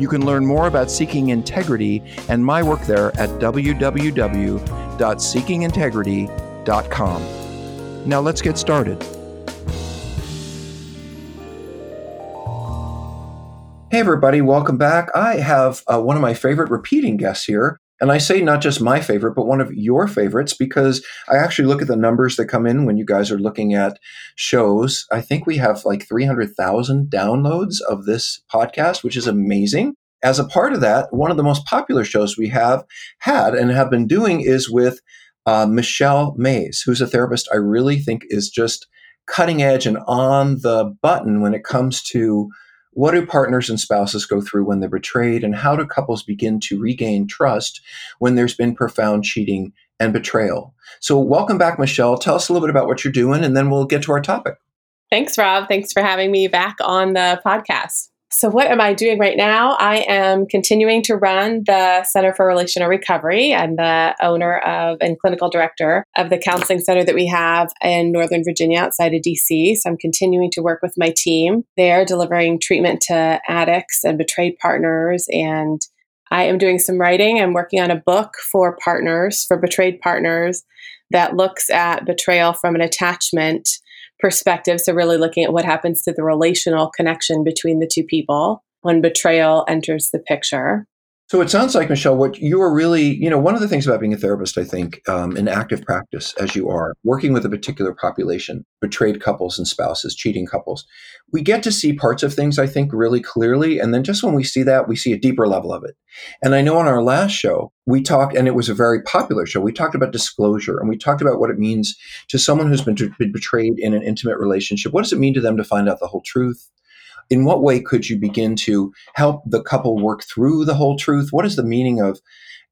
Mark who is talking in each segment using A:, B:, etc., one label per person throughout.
A: You can learn more about Seeking Integrity and my work there at www.seekingintegrity.com. Now let's get started. Hey, everybody, welcome back. I have uh, one of my favorite repeating guests here. And I say not just my favorite, but one of your favorites because I actually look at the numbers that come in when you guys are looking at shows. I think we have like 300,000 downloads of this podcast, which is amazing. As a part of that, one of the most popular shows we have had and have been doing is with uh, Michelle Mays, who's a therapist I really think is just cutting edge and on the button when it comes to what do partners and spouses go through when they're betrayed, and how do couples begin to regain trust when there's been profound cheating and betrayal? So, welcome back, Michelle. Tell us a little bit about what you're doing, and then we'll get to our topic.
B: Thanks, Rob. Thanks for having me back on the podcast. So, what am I doing right now? I am continuing to run the Center for Relational Recovery. I'm the owner of and clinical director of the counseling center that we have in Northern Virginia outside of DC. So, I'm continuing to work with my team there, delivering treatment to addicts and betrayed partners. And I am doing some writing. I'm working on a book for partners, for betrayed partners, that looks at betrayal from an attachment perspective. So, really looking at what happens to the relational connection between the two people when betrayal enters the picture.
A: So it sounds like, Michelle, what you are really, you know, one of the things about being a therapist, I think, um, in active practice, as you are, working with a particular population, betrayed couples and spouses, cheating couples, we get to see parts of things, I think, really clearly. And then just when we see that, we see a deeper level of it. And I know on our last show, we talked, and it was a very popular show, we talked about disclosure and we talked about what it means to someone who's been, been betrayed in an intimate relationship. What does it mean to them to find out the whole truth? In what way could you begin to help the couple work through the whole truth? What is the meaning of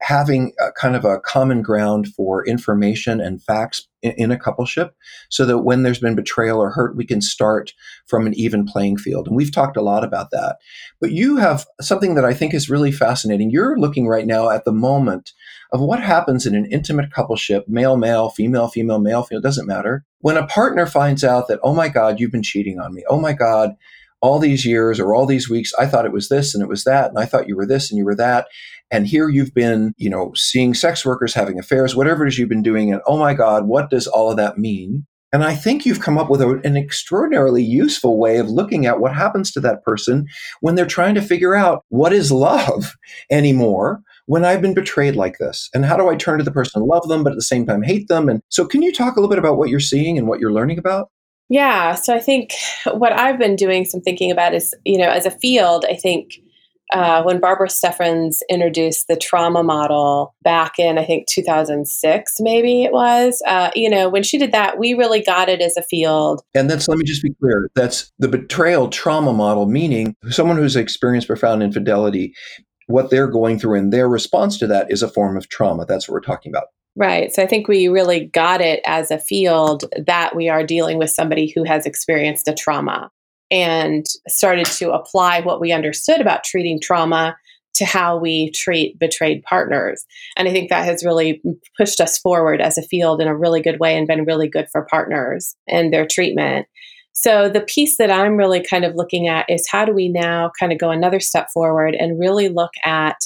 A: having a kind of a common ground for information and facts in, in, a coupleship so that when there's been betrayal or hurt, we can start from an even playing field. And we've talked a lot about that. But you have something that I think is really fascinating. You're looking right now at the moment of what happens in an intimate coupleship, male, male, female, female, male, female, doesn't matter. When a partner finds out that, oh my God, you've been cheating on me. Oh my God, all these years or all these weeks, I thought it was this and it was that, and I thought you were this and you were that. And here you've been, you know, seeing sex workers having affairs, whatever it is you've been doing. And oh my God, what does all of that mean? And I think you've come up with a, an extraordinarily useful way of looking at what happens to that person when they're trying to figure out what is love anymore when I've been betrayed like this? And how do I turn to the person and love them, but at the same time hate them? And so, can you talk a little bit about what you're seeing and what you're learning about?
B: Yeah. So I think what I've been doing some thinking about is, you know, as a field, I think uh, when Barbara Steffens introduced the trauma model back in, I think, 2006, maybe it was, uh, you know, when she did that, we really got it as a field.
A: And that's, let me just be clear, that's the betrayal trauma model, meaning someone who's experienced profound infidelity, what they're going through and their response to that is a form of trauma. That's what we're talking about.
B: Right. So I think we really got it as a field that we are dealing with somebody who has experienced a trauma and started to apply what we understood about treating trauma to how we treat betrayed partners. And I think that has really pushed us forward as a field in a really good way and been really good for partners and their treatment. So the piece that I'm really kind of looking at is how do we now kind of go another step forward and really look at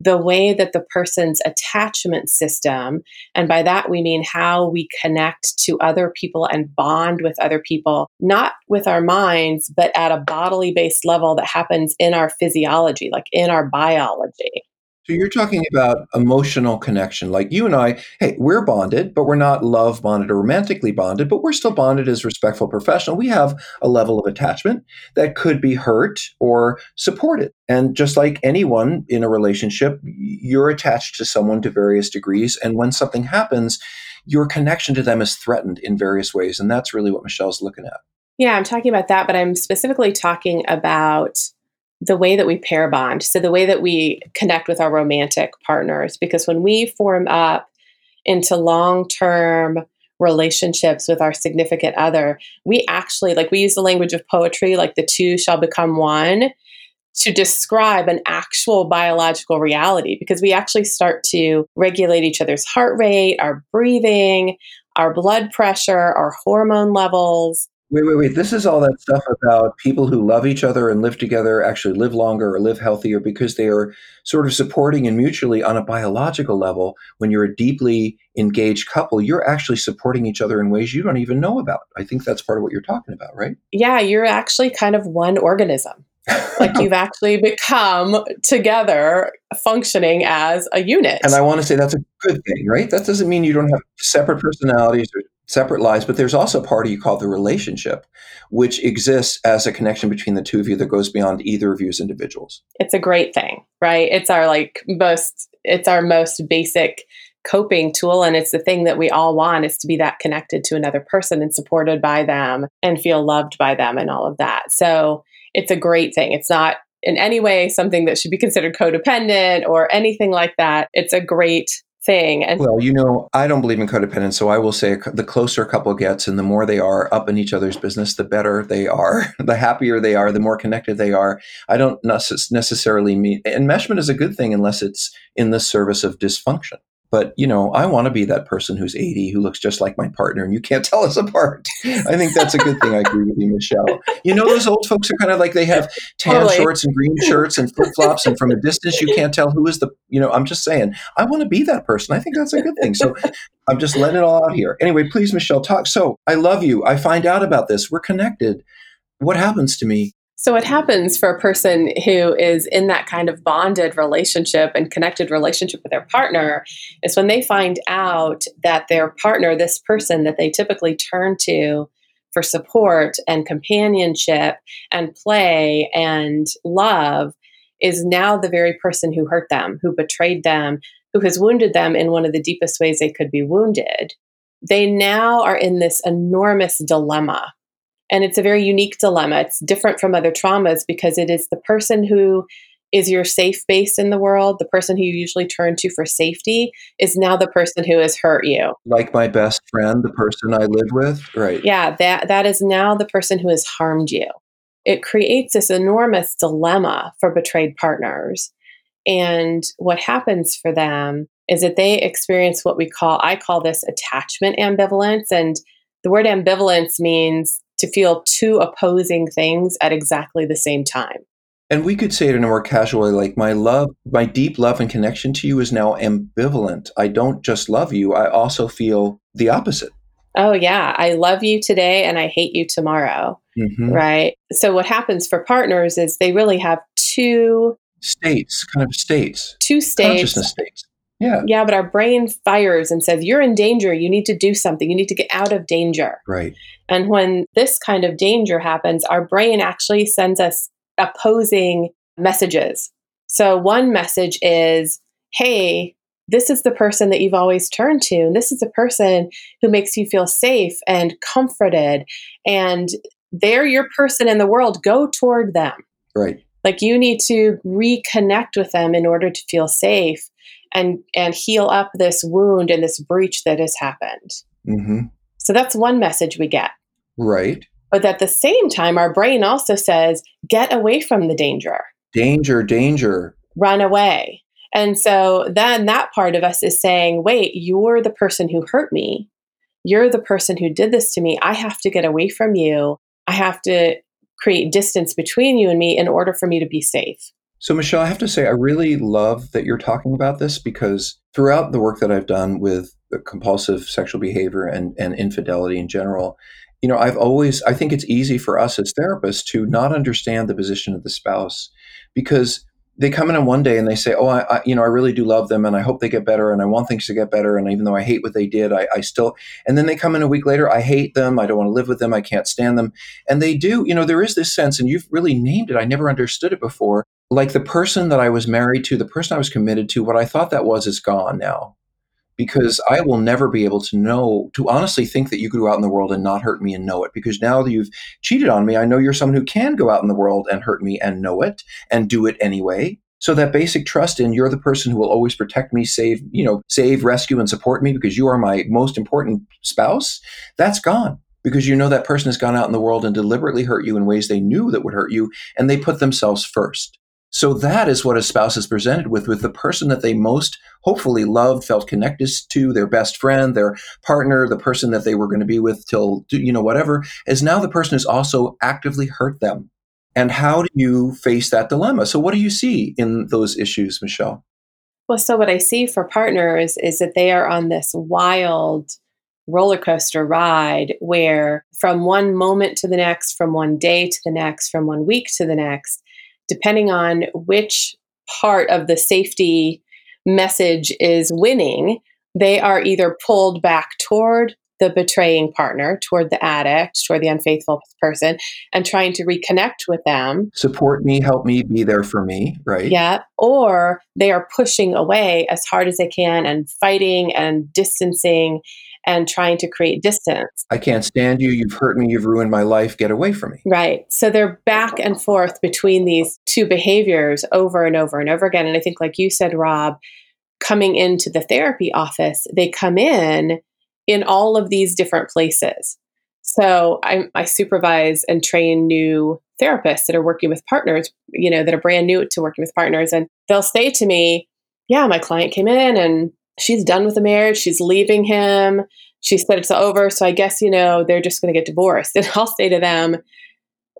B: the way that the person's attachment system, and by that we mean how we connect to other people and bond with other people, not with our minds, but at a bodily based level that happens in our physiology, like in our biology.
A: So you're talking about emotional connection. Like you and I, hey, we're bonded, but we're not love bonded or romantically bonded, but we're still bonded as respectful professional. We have a level of attachment that could be hurt or supported. And just like anyone in a relationship, you're attached to someone to various degrees. And when something happens, your connection to them is threatened in various ways. And that's really what Michelle's looking at.
B: Yeah, I'm talking about that, but I'm specifically talking about the way that we pair bond. So, the way that we connect with our romantic partners, because when we form up into long term relationships with our significant other, we actually, like, we use the language of poetry, like the two shall become one, to describe an actual biological reality, because we actually start to regulate each other's heart rate, our breathing, our blood pressure, our hormone levels.
A: Wait, wait, wait. This is all that stuff about people who love each other and live together actually live longer or live healthier because they are sort of supporting and mutually on a biological level. When you're a deeply engaged couple, you're actually supporting each other in ways you don't even know about. I think that's part of what you're talking about, right?
B: Yeah, you're actually kind of one organism. like you've actually become together functioning as a unit.
A: And I want to say that's a good thing, right? That doesn't mean you don't have separate personalities or separate lives, but there's also a part of you called the relationship, which exists as a connection between the two of you that goes beyond either of you as individuals.
B: It's a great thing, right? It's our like most it's our most basic coping tool and it's the thing that we all want is to be that connected to another person and supported by them and feel loved by them and all of that. So, it's a great thing. It's not in any way something that should be considered codependent or anything like that. It's a great thing.
A: And well, you know, I don't believe in codependence, so I will say the closer a couple gets and the more they are up in each other's business, the better they are, the happier they are, the more connected they are. I don't necessarily mean enmeshment is a good thing unless it's in the service of dysfunction. But you know, I want to be that person who's 80 who looks just like my partner, and you can't tell us apart. I think that's a good thing. I agree with you, Michelle. You know, those old folks are kind of like they have tan totally. shorts and green shirts and flip flops, and from a distance you can't tell who is the. You know, I'm just saying, I want to be that person. I think that's a good thing. So I'm just letting it all out here. Anyway, please, Michelle, talk. So I love you. I find out about this. We're connected. What happens to me?
B: So, what happens for a person who is in that kind of bonded relationship and connected relationship with their partner is when they find out that their partner, this person that they typically turn to for support and companionship and play and love, is now the very person who hurt them, who betrayed them, who has wounded them in one of the deepest ways they could be wounded. They now are in this enormous dilemma and it's a very unique dilemma. It's different from other traumas because it is the person who is your safe base in the world, the person who you usually turn to for safety, is now the person who has hurt you.
A: Like my best friend, the person I live with, right?
B: Yeah, that that is now the person who has harmed you. It creates this enormous dilemma for betrayed partners. And what happens for them is that they experience what we call I call this attachment ambivalence and the word ambivalence means to feel two opposing things at exactly the same time.
A: And we could say it in a more casual way like, my love, my deep love and connection to you is now ambivalent. I don't just love you, I also feel the opposite.
B: Oh, yeah. I love you today and I hate you tomorrow. Mm-hmm. Right. So, what happens for partners is they really have two
A: states, kind of states,
B: two states,
A: consciousness states. Yeah.
B: Yeah, but our brain fires and says, You're in danger. You need to do something. You need to get out of danger.
A: Right.
B: And when this kind of danger happens, our brain actually sends us opposing messages. So one message is, Hey, this is the person that you've always turned to. And this is the person who makes you feel safe and comforted. And they're your person in the world. Go toward them.
A: Right.
B: Like you need to reconnect with them in order to feel safe and and heal up this wound and this breach that has happened. Mm-hmm. So that's one message we get.
A: Right.
B: But at the same time, our brain also says, get away from the danger.
A: Danger, danger.
B: Run away. And so then that part of us is saying, wait, you're the person who hurt me. You're the person who did this to me. I have to get away from you. I have to create distance between you and me in order for me to be safe.
A: So, Michelle, I have to say, I really love that you're talking about this because throughout the work that I've done with uh, compulsive sexual behavior and, and infidelity in general, you know, I've always, I think it's easy for us as therapists to not understand the position of the spouse because they come in on one day and they say, "Oh, I, I, you know, I really do love them, and I hope they get better, and I want things to get better, and even though I hate what they did, I, I still." And then they come in a week later, "I hate them. I don't want to live with them. I can't stand them." And they do, you know, there is this sense, and you've really named it. I never understood it before. Like the person that I was married to, the person I was committed to, what I thought that was is gone now because I will never be able to know, to honestly think that you could go out in the world and not hurt me and know it. Because now that you've cheated on me, I know you're someone who can go out in the world and hurt me and know it and do it anyway. So that basic trust in you're the person who will always protect me, save, you know, save, rescue, and support me because you are my most important spouse, that's gone. Because you know that person has gone out in the world and deliberately hurt you in ways they knew that would hurt you, and they put themselves first. So that is what a spouse is presented with, with the person that they most hopefully loved, felt connected to, their best friend, their partner, the person that they were going to be with till, you know, whatever, is now the person who's also actively hurt them. And how do you face that dilemma? So what do you see in those issues, Michelle?
B: Well, so what I see for partners is that they are on this wild roller coaster ride where from one moment to the next, from one day to the next, from one week to the next, depending on which part of the safety message is winning, they are either pulled back toward the betraying partner, toward the addict, toward the unfaithful person, and trying to reconnect with them.
A: Support me, help me, be there for me, right?
B: Yeah. Or they are pushing away as hard as they can and fighting and distancing and trying to create distance.
A: I can't stand you. You've hurt me. You've ruined my life. Get away from me.
B: Right. So they're back and forth between these two behaviors over and over and over again. And I think, like you said, Rob, coming into the therapy office, they come in in all of these different places. So I, I supervise and train new therapists that are working with partners, you know, that are brand new to working with partners. And they'll say to me, Yeah, my client came in and she's done with the marriage. She's leaving him. She said it's over. So I guess, you know, they're just going to get divorced. And I'll say to them,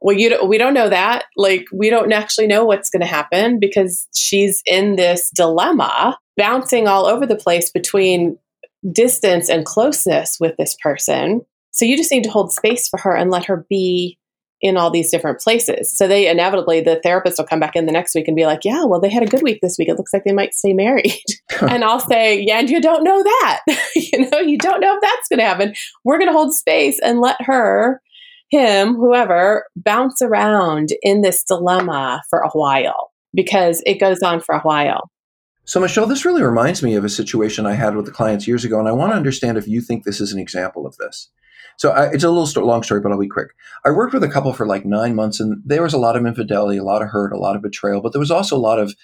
B: well, you don't, we don't know that. Like, we don't actually know what's going to happen because she's in this dilemma, bouncing all over the place between distance and closeness with this person. So you just need to hold space for her and let her be in all these different places. So they inevitably, the therapist will come back in the next week and be like, yeah, well, they had a good week this week. It looks like they might stay married. and I'll say, yeah, and you don't know that. you know, you don't know if that's going to happen. We're going to hold space and let her, him, whoever, bounce around in this dilemma for a while because it goes on for a while.
A: So, Michelle, this really reminds me of a situation I had with the clients years ago, and I want to understand if you think this is an example of this. So I, it's a little st- long story, but I'll be quick. I worked with a couple for like nine months, and there was a lot of infidelity, a lot of hurt, a lot of betrayal, but there was also a lot of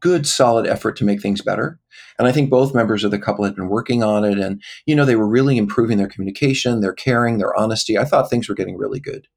A: good, solid effort to make things better. And I think both members of the couple had been working on it, and you know they were really improving their communication, their caring, their honesty. I thought things were getting really good.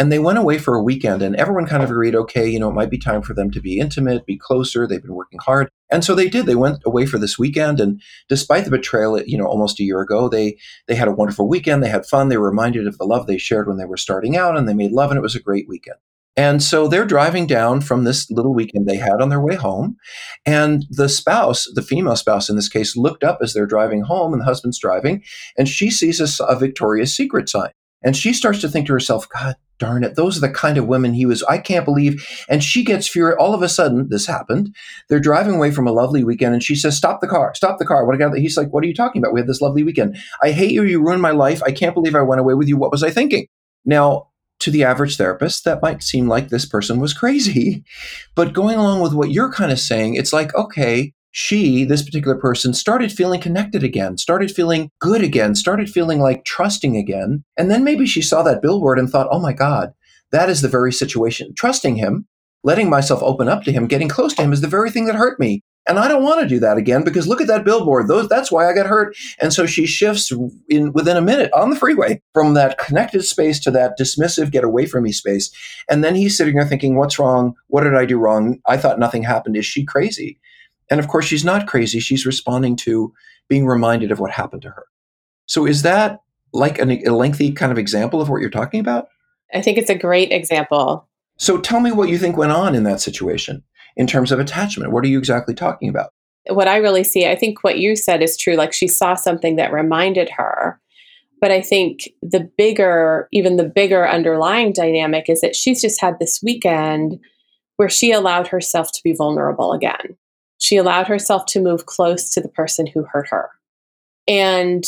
A: And they went away for a weekend, and everyone kind of agreed, okay, you know, it might be time for them to be intimate, be closer. They've been working hard. And so they did. They went away for this weekend, and despite the betrayal, you know, almost a year ago, they they had a wonderful weekend. They had fun. They were reminded of the love they shared when they were starting out, and they made love, and it was a great weekend. And so they're driving down from this little weekend they had on their way home. And the spouse, the female spouse in this case, looked up as they're driving home and the husband's driving, and she sees a, a Victoria's Secret sign. And she starts to think to herself, God darn it, those are the kind of women he was. I can't believe. And she gets furious. All of a sudden, this happened. They're driving away from a lovely weekend, and she says, Stop the car, stop the car. What I got? He's like, What are you talking about? We had this lovely weekend. I hate you. You ruined my life. I can't believe I went away with you. What was I thinking? Now, to the average therapist, that might seem like this person was crazy. But going along with what you're kind of saying, it's like, okay, she, this particular person, started feeling connected again, started feeling good again, started feeling like trusting again. And then maybe she saw that billboard and thought, oh my God, that is the very situation. Trusting him, letting myself open up to him, getting close to him is the very thing that hurt me. And I don't want to do that again because look at that billboard. Those, that's why I got hurt. And so she shifts in within a minute on the freeway from that connected space to that dismissive, get away from me space. And then he's sitting there thinking, what's wrong? What did I do wrong? I thought nothing happened. Is she crazy? And of course, she's not crazy. She's responding to being reminded of what happened to her. So, is that like an, a lengthy kind of example of what you're talking about?
B: I think it's a great example.
A: So, tell me what you think went on in that situation. in terms of attachment? What are you exactly talking about?
B: What I really see, I think what you said is true. Like she saw something that reminded her. But I think the bigger, even the bigger underlying dynamic is that she's just had this weekend where she allowed herself to be vulnerable again. She allowed herself to move close to the person who hurt her. And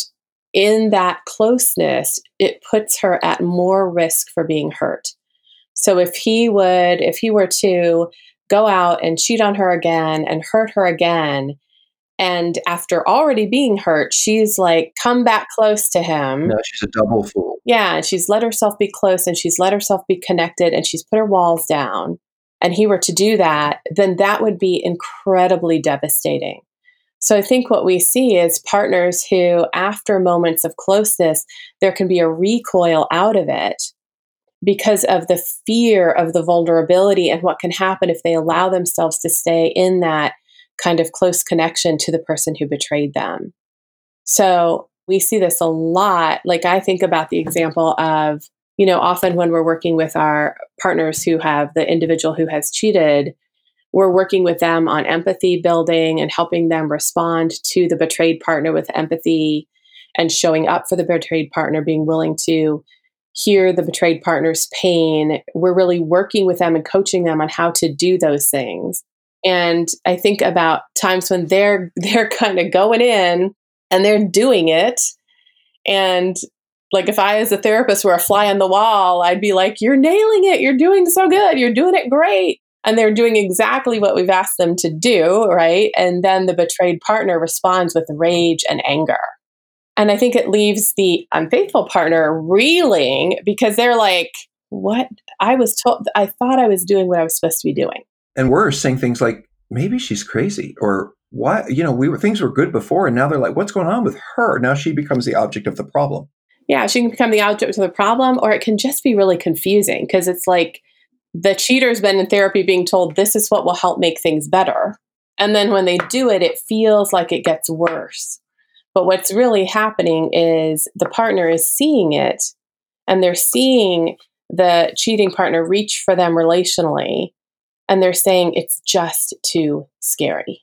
B: in that closeness, it puts her at more risk for being hurt. So if he would, if he were to go out and cheat on her again and hurt her again, and after already being hurt, she's like come back close to him.
A: No, she's a double fool.
B: Yeah, and she's let herself be close and she's let herself be connected and she's put her walls down. And he were to do that, then that would be incredibly devastating. So I think what we see is partners who, after moments of closeness, there can be a recoil out of it because of the fear of the vulnerability and what can happen if they allow themselves to stay in that kind of close connection to the person who betrayed them. So we see this a lot. Like I think about the example of, you know, often when we're working with our partners who have the individual who has cheated, we're working with them on empathy building and helping them respond to the betrayed partner with empathy and showing up for the betrayed partner, being willing to hear the betrayed partner's pain. We're really working with them and coaching them on how to do those things. And I think about times when they're they're kind of going in and they're doing it. And like if I as a therapist were a fly on the wall, I'd be like, You're nailing it, you're doing so good, you're doing it great and they're doing exactly what we've asked them to do, right? And then the betrayed partner responds with rage and anger. And I think it leaves the unfaithful partner reeling because they're like, what? I was told, I thought I was doing what I was supposed to be doing.
A: And we're saying things like, maybe she's crazy or why, you know, we were, things were good before. And now they're like, what's going on with her? Now she becomes the object of the problem.
B: Yeah, she can become the object of the problem, or it can just be really confusing because it's like, the cheater's been in therapy being told this is what will help make things better. And then when they do it, it feels like it gets worse. But what's really happening is the partner is seeing it and they're seeing the cheating partner reach for them relationally and they're saying it's just too scary.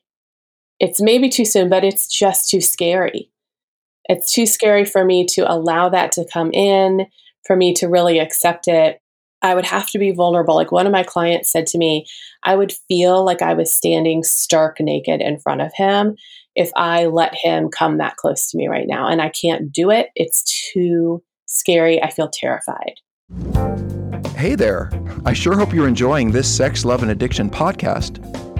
B: It's maybe too soon, but it's just too scary. It's too scary for me to allow that to come in, for me to really accept it. I would have to be vulnerable. Like one of my clients said to me, I would feel like I was standing stark naked in front of him if I let him come that close to me right now. And I can't do it. It's too scary. I feel terrified.
A: Hey there. I sure hope you're enjoying this Sex, Love, and Addiction podcast.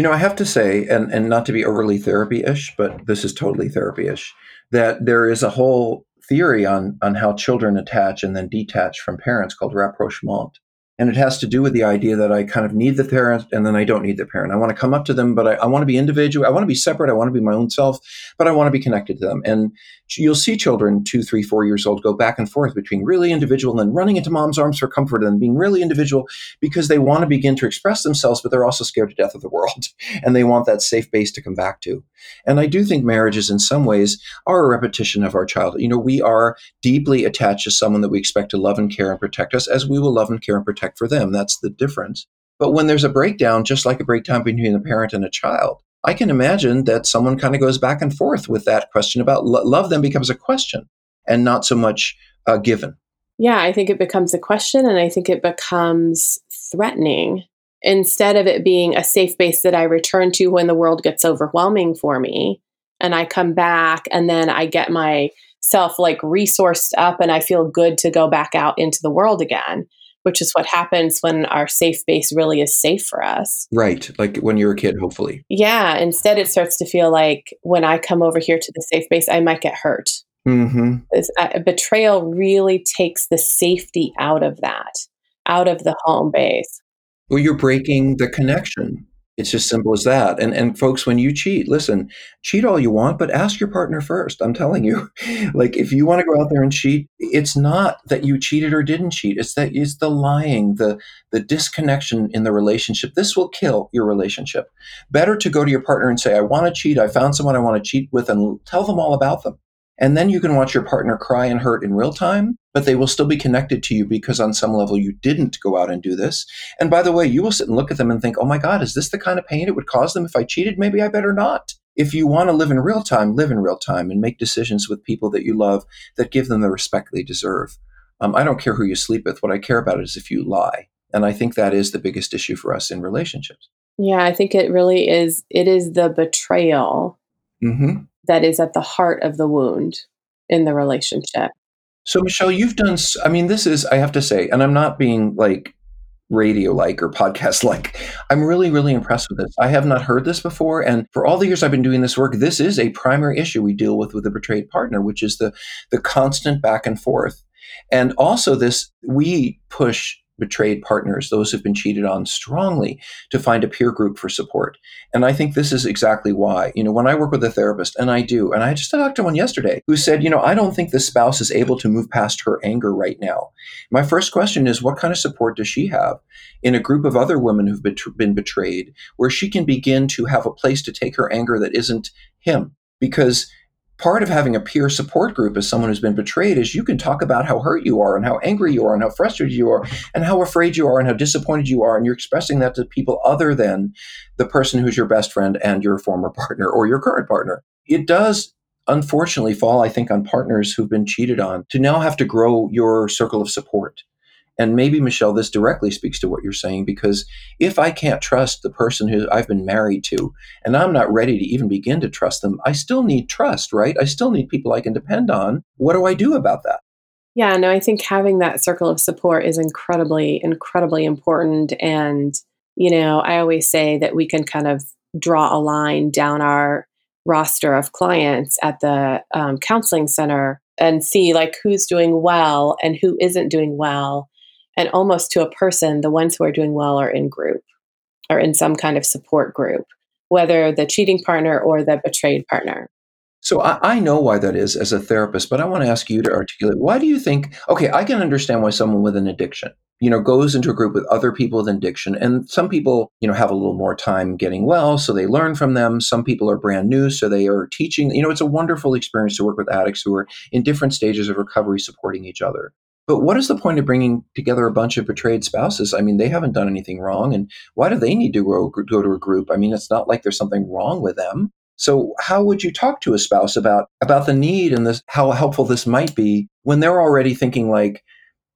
A: You know, I have to say, and, and not to be overly therapy ish, but this is totally therapy ish, that there is a whole theory on, on how children attach and then detach from parents called rapprochement. And it has to do with the idea that I kind of need the parent and then I don't need the parent. I want to come up to them, but I, I want to be individual. I want to be separate. I want to be my own self, but I want to be connected to them. And you'll see children, two, three, four years old, go back and forth between really individual and then running into mom's arms for comfort and being really individual because they want to begin to express themselves, but they're also scared to death of the world. And they want that safe base to come back to. And I do think marriages, in some ways, are a repetition of our childhood. You know, we are deeply attached to someone that we expect to love and care and protect us as we will love and care and protect for them. That's the difference. But when there's a breakdown, just like a breakdown between a parent and a child, I can imagine that someone kind of goes back and forth with that question about lo- love, then becomes a question and not so much a given.
B: Yeah, I think it becomes a question and I think it becomes threatening instead of it being a safe base that I return to when the world gets overwhelming for me and I come back and then I get myself like resourced up and I feel good to go back out into the world again which is what happens when our safe base really is safe for us.
A: Right. Like when you're a kid, hopefully.
B: Yeah. Instead, it starts to feel like when I come over here to the safe base, I might get hurt.
A: Mm-hmm.
B: A betrayal really takes the safety out of that, out of the home base.
A: Well, you're breaking the connection. It's as simple as that. And and folks, when you cheat, listen, cheat all you want, but ask your partner first. I'm telling you. like if you want to go out there and cheat, it's not that you cheated or didn't cheat. It's that it's the lying, the the disconnection in the relationship. This will kill your relationship. Better to go to your partner and say, I want to cheat. I found someone I want to cheat with and tell them all about them. And then you can watch your partner cry and hurt in real time, but they will still be connected to you because on some level you didn't go out and do this. And by the way, you will sit and look at them and think, oh my God, is this the kind of pain it would cause them if I cheated? Maybe I better not. If you want to live in real time, live in real time and make decisions with people that you love that give them the respect they deserve. Um, I don't care who you sleep with. What I care about is if you lie. And I think that is the biggest issue for us in relationships.
B: Yeah, I think it really is. It is the betrayal
A: Mm-hmm
B: that is at the heart of the wound in the relationship.
A: So, Michelle, you've done, I mean, this is, I have to say, and I'm not being like radio like or podcast like. I'm really, really impressed with this. I have not heard this before. And for all the years I've been doing this work, this is a primary issue we deal with with a betrayed partner, which is the, the constant back and forth. And also, this, we push betrayed partners, those who've been cheated on strongly to find a peer group for support. And I think this is exactly why. You know, when I work with a therapist, and I do, and I just talked to one yesterday who said, you know, I don't think the spouse is able to move past her anger right now. My first question is, what kind of support does she have in a group of other women who've been betrayed where she can begin to have a place to take her anger that isn't him? Because part of having a peer support group as someone who's been betrayed is you can talk about how hurt you are and how angry you are and how frustrated you are and how afraid you are and how disappointed you are and you're expressing that to people other than the person who's your best friend and your former partner or your current partner. It does unfortunately fall i think on partners who've been cheated on to now have to grow your circle of support and maybe, Michelle, this directly speaks to what you're saying because if I can't trust the person who I've been married to, and I'm not ready to even begin to trust them, I still need trust, right? I still need people I can depend on. What do I do about that?
B: Yeah, no, I think having that circle of support is incredibly, incredibly important. And, you know, I always say that we can kind of draw a line down our roster of clients at the um, counseling center and see like who's doing well and who isn't doing well and almost to a person, the ones who are doing well are in group or in some kind of support group, whether the cheating partner or the betrayed partner.
A: So I, I, know why that is as a therapist, but I want to ask you to articulate why do you think okay, I can understand why someone with an addiction, you know, goes into a group with other people with addiction. And some people, you know, have a little more time getting well, so they learn from them. Some people are brand new, so they are teaching. You know, it's a wonderful experience to work with addicts who are in different stages of recovery supporting each other. But what is the point of bringing together a bunch of betrayed spouses? I mean, they haven't done anything wrong. And why do they need to go, to a group? I mean, it's not like there's something wrong with them. So how would you talk to a spouse about about the need and this how helpful this might be when they're already thinking like,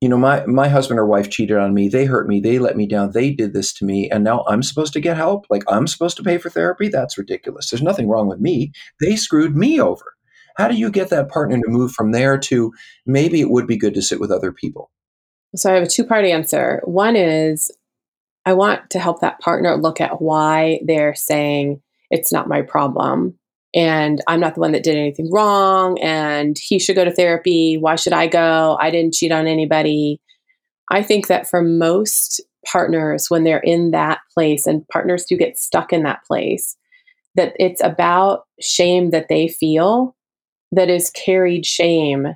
A: you know, my my husband or wife cheated on me, they hurt me, they let me down, they did this to me, and now I'm supposed to get help? Like I'm supposed to pay for therapy? That's ridiculous. There's nothing wrong with me. They screwed me over. How do you get that partner to move from there to maybe it would be good to sit with other people?
B: So I have a two part answer. One is I want to help that partner look at why they're saying it's not my problem and I'm not the one that did anything wrong and he should go to therapy. Why should I go? I didn't cheat on anybody. I think that for most partners, when they're in that place, and partners do get stuck in that place, that it's about shame that they feel that is carried shame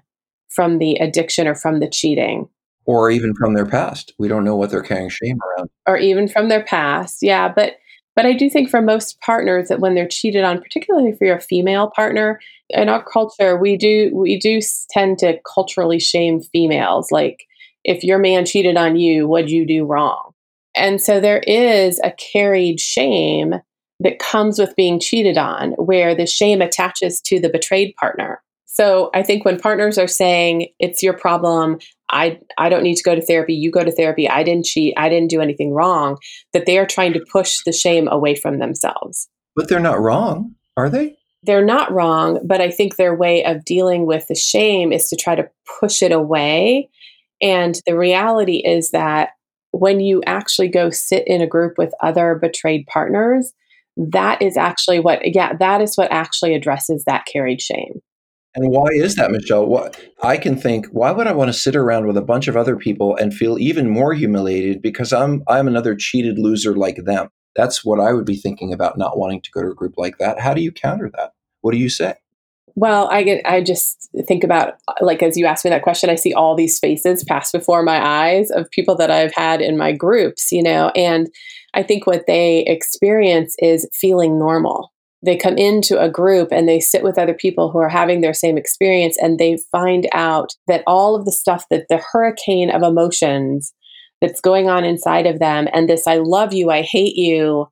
B: from the addiction or from the cheating.
A: Or even from their past. We don't know what they're carrying shame around.
B: Or even from their past. Yeah. But but I do think for most partners that when they're cheated on, particularly for your female partner, in our culture, we do we do tend to culturally shame females. Like if your man cheated on you, what'd you do wrong? And so there is a carried shame that comes with being cheated on, where the shame attaches to the betrayed partner. So I think when partners are saying it's your problem, I I don't need to go to therapy, you go to therapy, I didn't cheat, I didn't do anything wrong, that they are trying to push the shame away from themselves.
A: But they're not wrong, are they?
B: They're not wrong, but I think their way of dealing with the shame is to try to push it away. And the reality is that when you actually go sit in a group with other betrayed partners, that is actually what yeah that is what actually addresses that carried shame
A: And why is that, Michelle? What I can think, why would I want to sit around with a bunch of other people and feel even more humiliated because I'm I'm another cheated loser like them? That's what I would be thinking about not wanting to go to a group like that. How do you counter that? What do you say?
B: Well, I get I just think about like as you ask me that question, I see all these faces pass before my eyes of people that I've had in my groups, you know, and I think what they experience is feeling normal. They come into a group and they sit with other people who are having their same experience and they find out that all of the stuff that the hurricane of emotions that's going on inside of them and this I love you, I hate you,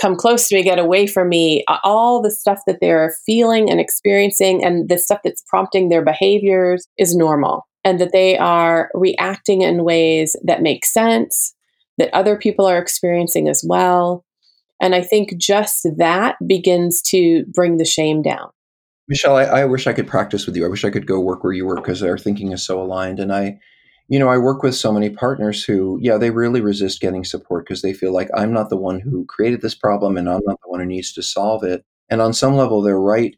B: come close to me, get away from me, all the stuff that they're feeling and experiencing and the stuff that's prompting their behaviors is normal. And that they are reacting in ways that make sense, that other people are experiencing as well. And I think just that begins to bring the shame down.
A: Michelle, I, I wish I could practice with you. I wish I could go work where you work because our thinking is so aligned. And I, you know, I work with so many partners who, yeah, they really resist getting support because they feel like I'm not the one who created this problem and I'm not the one who needs to solve it. And on some level, they're right.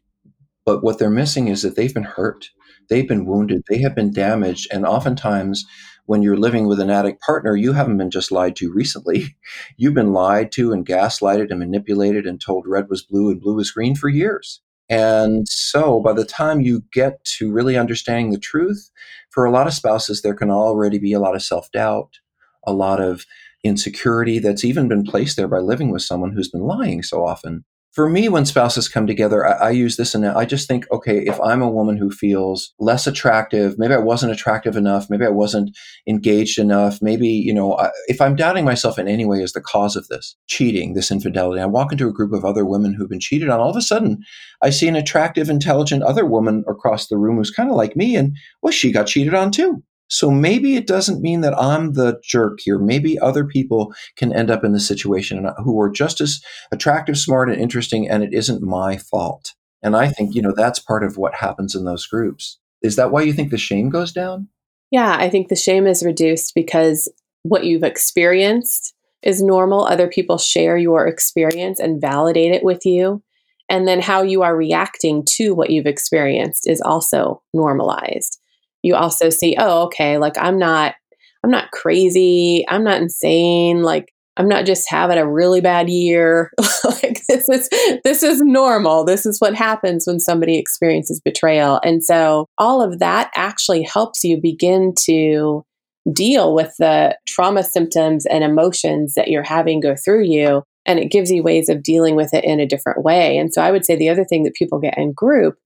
A: But what they're missing is that they've been hurt, they've been wounded, they have been damaged. And oftentimes, when you're living with an addict partner, you haven't been just lied to recently. You've been lied to and gaslighted and manipulated and told red was blue and blue was green for years. And so by the time you get to really understanding the truth, for a lot of spouses, there can already be a lot of self doubt, a lot of insecurity that's even been placed there by living with someone who's been lying so often for me, when spouses come together, I, I, use this and I just think, okay, if I'm a woman who feels less attractive, maybe I wasn't attractive enough, maybe I wasn't engaged enough, maybe, you know, I, if I'm doubting myself in any way as the cause of this cheating, this infidelity, I walk into a group of other women who've been cheated on, all of a sudden I see an attractive, intelligent other woman across the room who's kind of like me and, well, she got cheated on too. So maybe it doesn't mean that I'm the jerk here. Maybe other people can end up in this situation uh, who are just as attractive, smart, and interesting, and it isn't my fault. And I think, you know, that's part of what happens in those groups. Is that why you think the shame goes down?
B: Yeah, I think the shame is reduced because what you've experienced is normal. Other people share your experience and validate it with you. And then how you are reacting to what you've experienced is also normalized you also see, oh, okay, like I'm not I'm not crazy, I'm not insane, like I'm not just having a really bad year. like this is this is normal. This is what happens when somebody experiences betrayal. And so all of that actually helps you begin to deal with the trauma symptoms and emotions that you're having go through you and it gives you ways of dealing with it in a different way. And so I would say the other thing that people get in group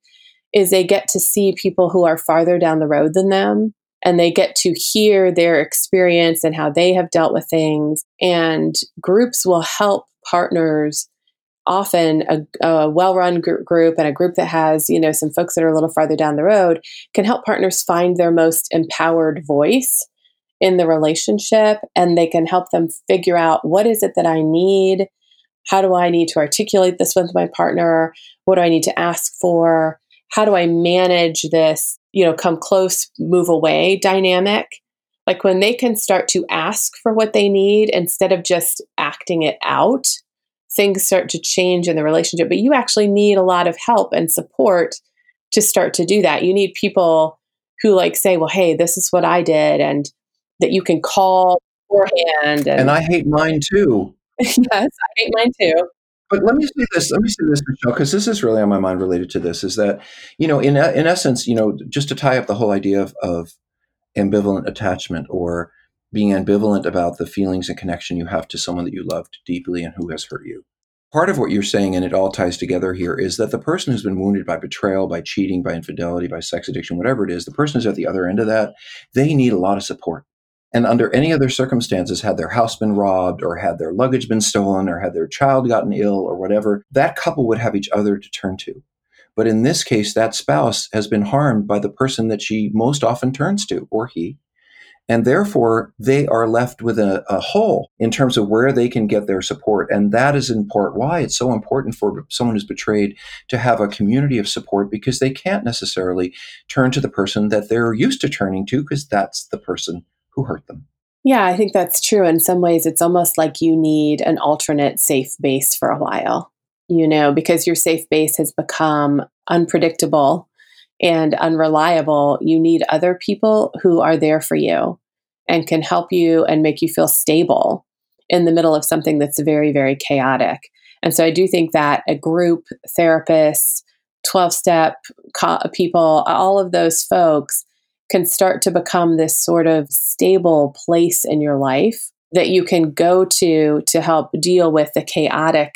B: is they get to see people who are farther down the road than them and they get to hear their experience and how they have dealt with things. And groups will help partners often a, a well-run gr- group and a group that has you know some folks that are a little farther down the road can help partners find their most empowered voice in the relationship and they can help them figure out what is it that i need? How do i need to articulate this with my partner? What do i need to ask for how do I manage this, you know, come close, move away dynamic? Like when they can start to ask for what they need instead of just acting it out, things start to change in the relationship. But you actually need a lot of help and support to start to do that. You need people who like say, well, hey, this is what I did, and that you can call beforehand.
A: And, and I hate mine too.
B: yes, I hate mine too.
A: But let me say this. Let me say this, Michelle, because this is really on my mind related to this. Is that you know, in in essence, you know, just to tie up the whole idea of, of ambivalent attachment or being ambivalent about the feelings and connection you have to someone that you loved deeply and who has hurt you. Part of what you're saying, and it all ties together here, is that the person who's been wounded by betrayal, by cheating, by infidelity, by sex addiction, whatever it is, the person who's at the other end of that, they need a lot of support and under any other circumstances, had their house been robbed or had their luggage been stolen or had their child gotten ill or whatever, that couple would have each other to turn to. But in this case, that spouse has been harmed by the person that she most often turns to, or he. And therefore, they are left with a, a, hole in terms of where they can get their support. And that is in part why it's so important for someone who's betrayed to have a community of support because they can't necessarily turn to the person that they're used to turning to because that's the person who hurt them.
B: Yeah, I think that's true. In some ways, it's almost like you need an alternate safe base for a while, you know, because your safe base has become unpredictable. and unreliable, you need other people who are there for you and can help you and make you feel stable in the middle of something that's very, very chaotic. And so I do think that a group, therapist, 12 step co- people, all of those folks can start to become this sort of stable place in your life that you can go to to help deal with the chaotic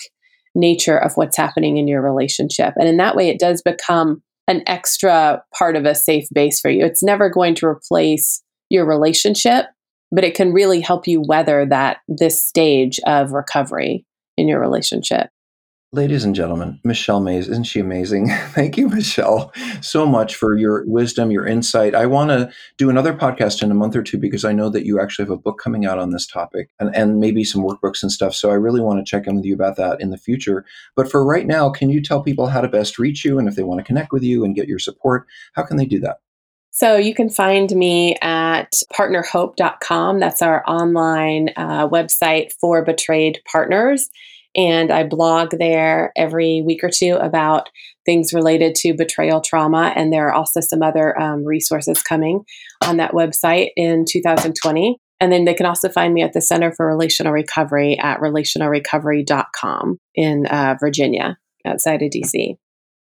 B: nature of what's happening in your relationship. And in that way, it does become an extra part of a safe base for you. It's never going to replace your relationship, but it can really help you weather that this stage of recovery in your relationship.
A: Ladies and gentlemen, Michelle Mays, isn't she amazing? Thank you, Michelle, so much for your wisdom, your insight. I want to do another podcast in a month or two because I know that you actually have a book coming out on this topic and, and maybe some workbooks and stuff. So I really want to check in with you about that in the future. But for right now, can you tell people how to best reach you and if they want to connect with you and get your support, how can they do that?
B: So you can find me at partnerhope.com. That's our online uh, website for betrayed partners. And I blog there every week or two about things related to betrayal trauma. And there are also some other um, resources coming on that website in 2020. And then they can also find me at the Center for Relational Recovery at relationalrecovery.com in uh, Virginia, outside of DC.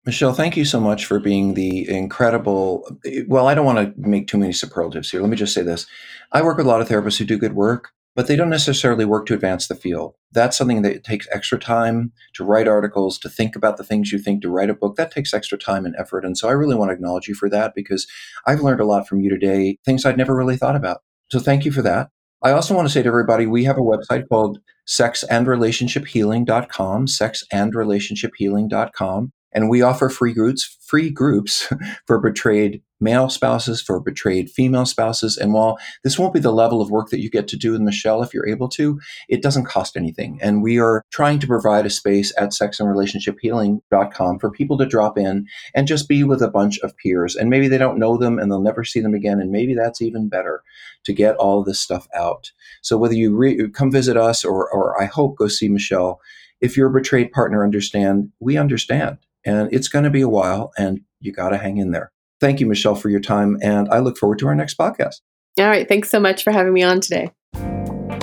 A: Michelle, thank you so much for being the incredible. Well, I don't want to make too many superlatives here. Let me just say this. I work with a lot of therapists who do good work, but they don't necessarily work to advance the field. That's something that takes extra time to write articles, to think about the things you think, to write a book. That takes extra time and effort. And so I really want to acknowledge you for that because I've learned a lot from you today, things I'd never really thought about. So thank you for that. I also want to say to everybody, we have a website called sexandrelationshiphealing.com, sexandrelationshiphealing.com. And we offer free groups, free groups for betrayed male spouses, for betrayed female spouses. And while this won't be the level of work that you get to do with Michelle if you're able to, it doesn't cost anything. And we are trying to provide a space at sexandrelationshiphealing.com for people to drop in and just be with a bunch of peers. And maybe they don't know them and they'll never see them again. And maybe that's even better to get all this stuff out. So whether you re- come visit us or, or I hope go see Michelle, if you're a betrayed partner, understand, we understand and it's going to be a while, and you got to hang in there. Thank you, Michelle, for your time. And I look forward to our next podcast.
B: All right. Thanks so much for having me on today.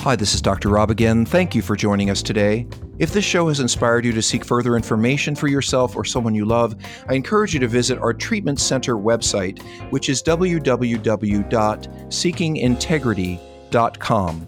A: Hi, this is Dr. Rob again. Thank you for joining us today. If this show has inspired you to seek further information for yourself or someone you love, I encourage you to visit our treatment center website, which is www.seekingintegrity.com.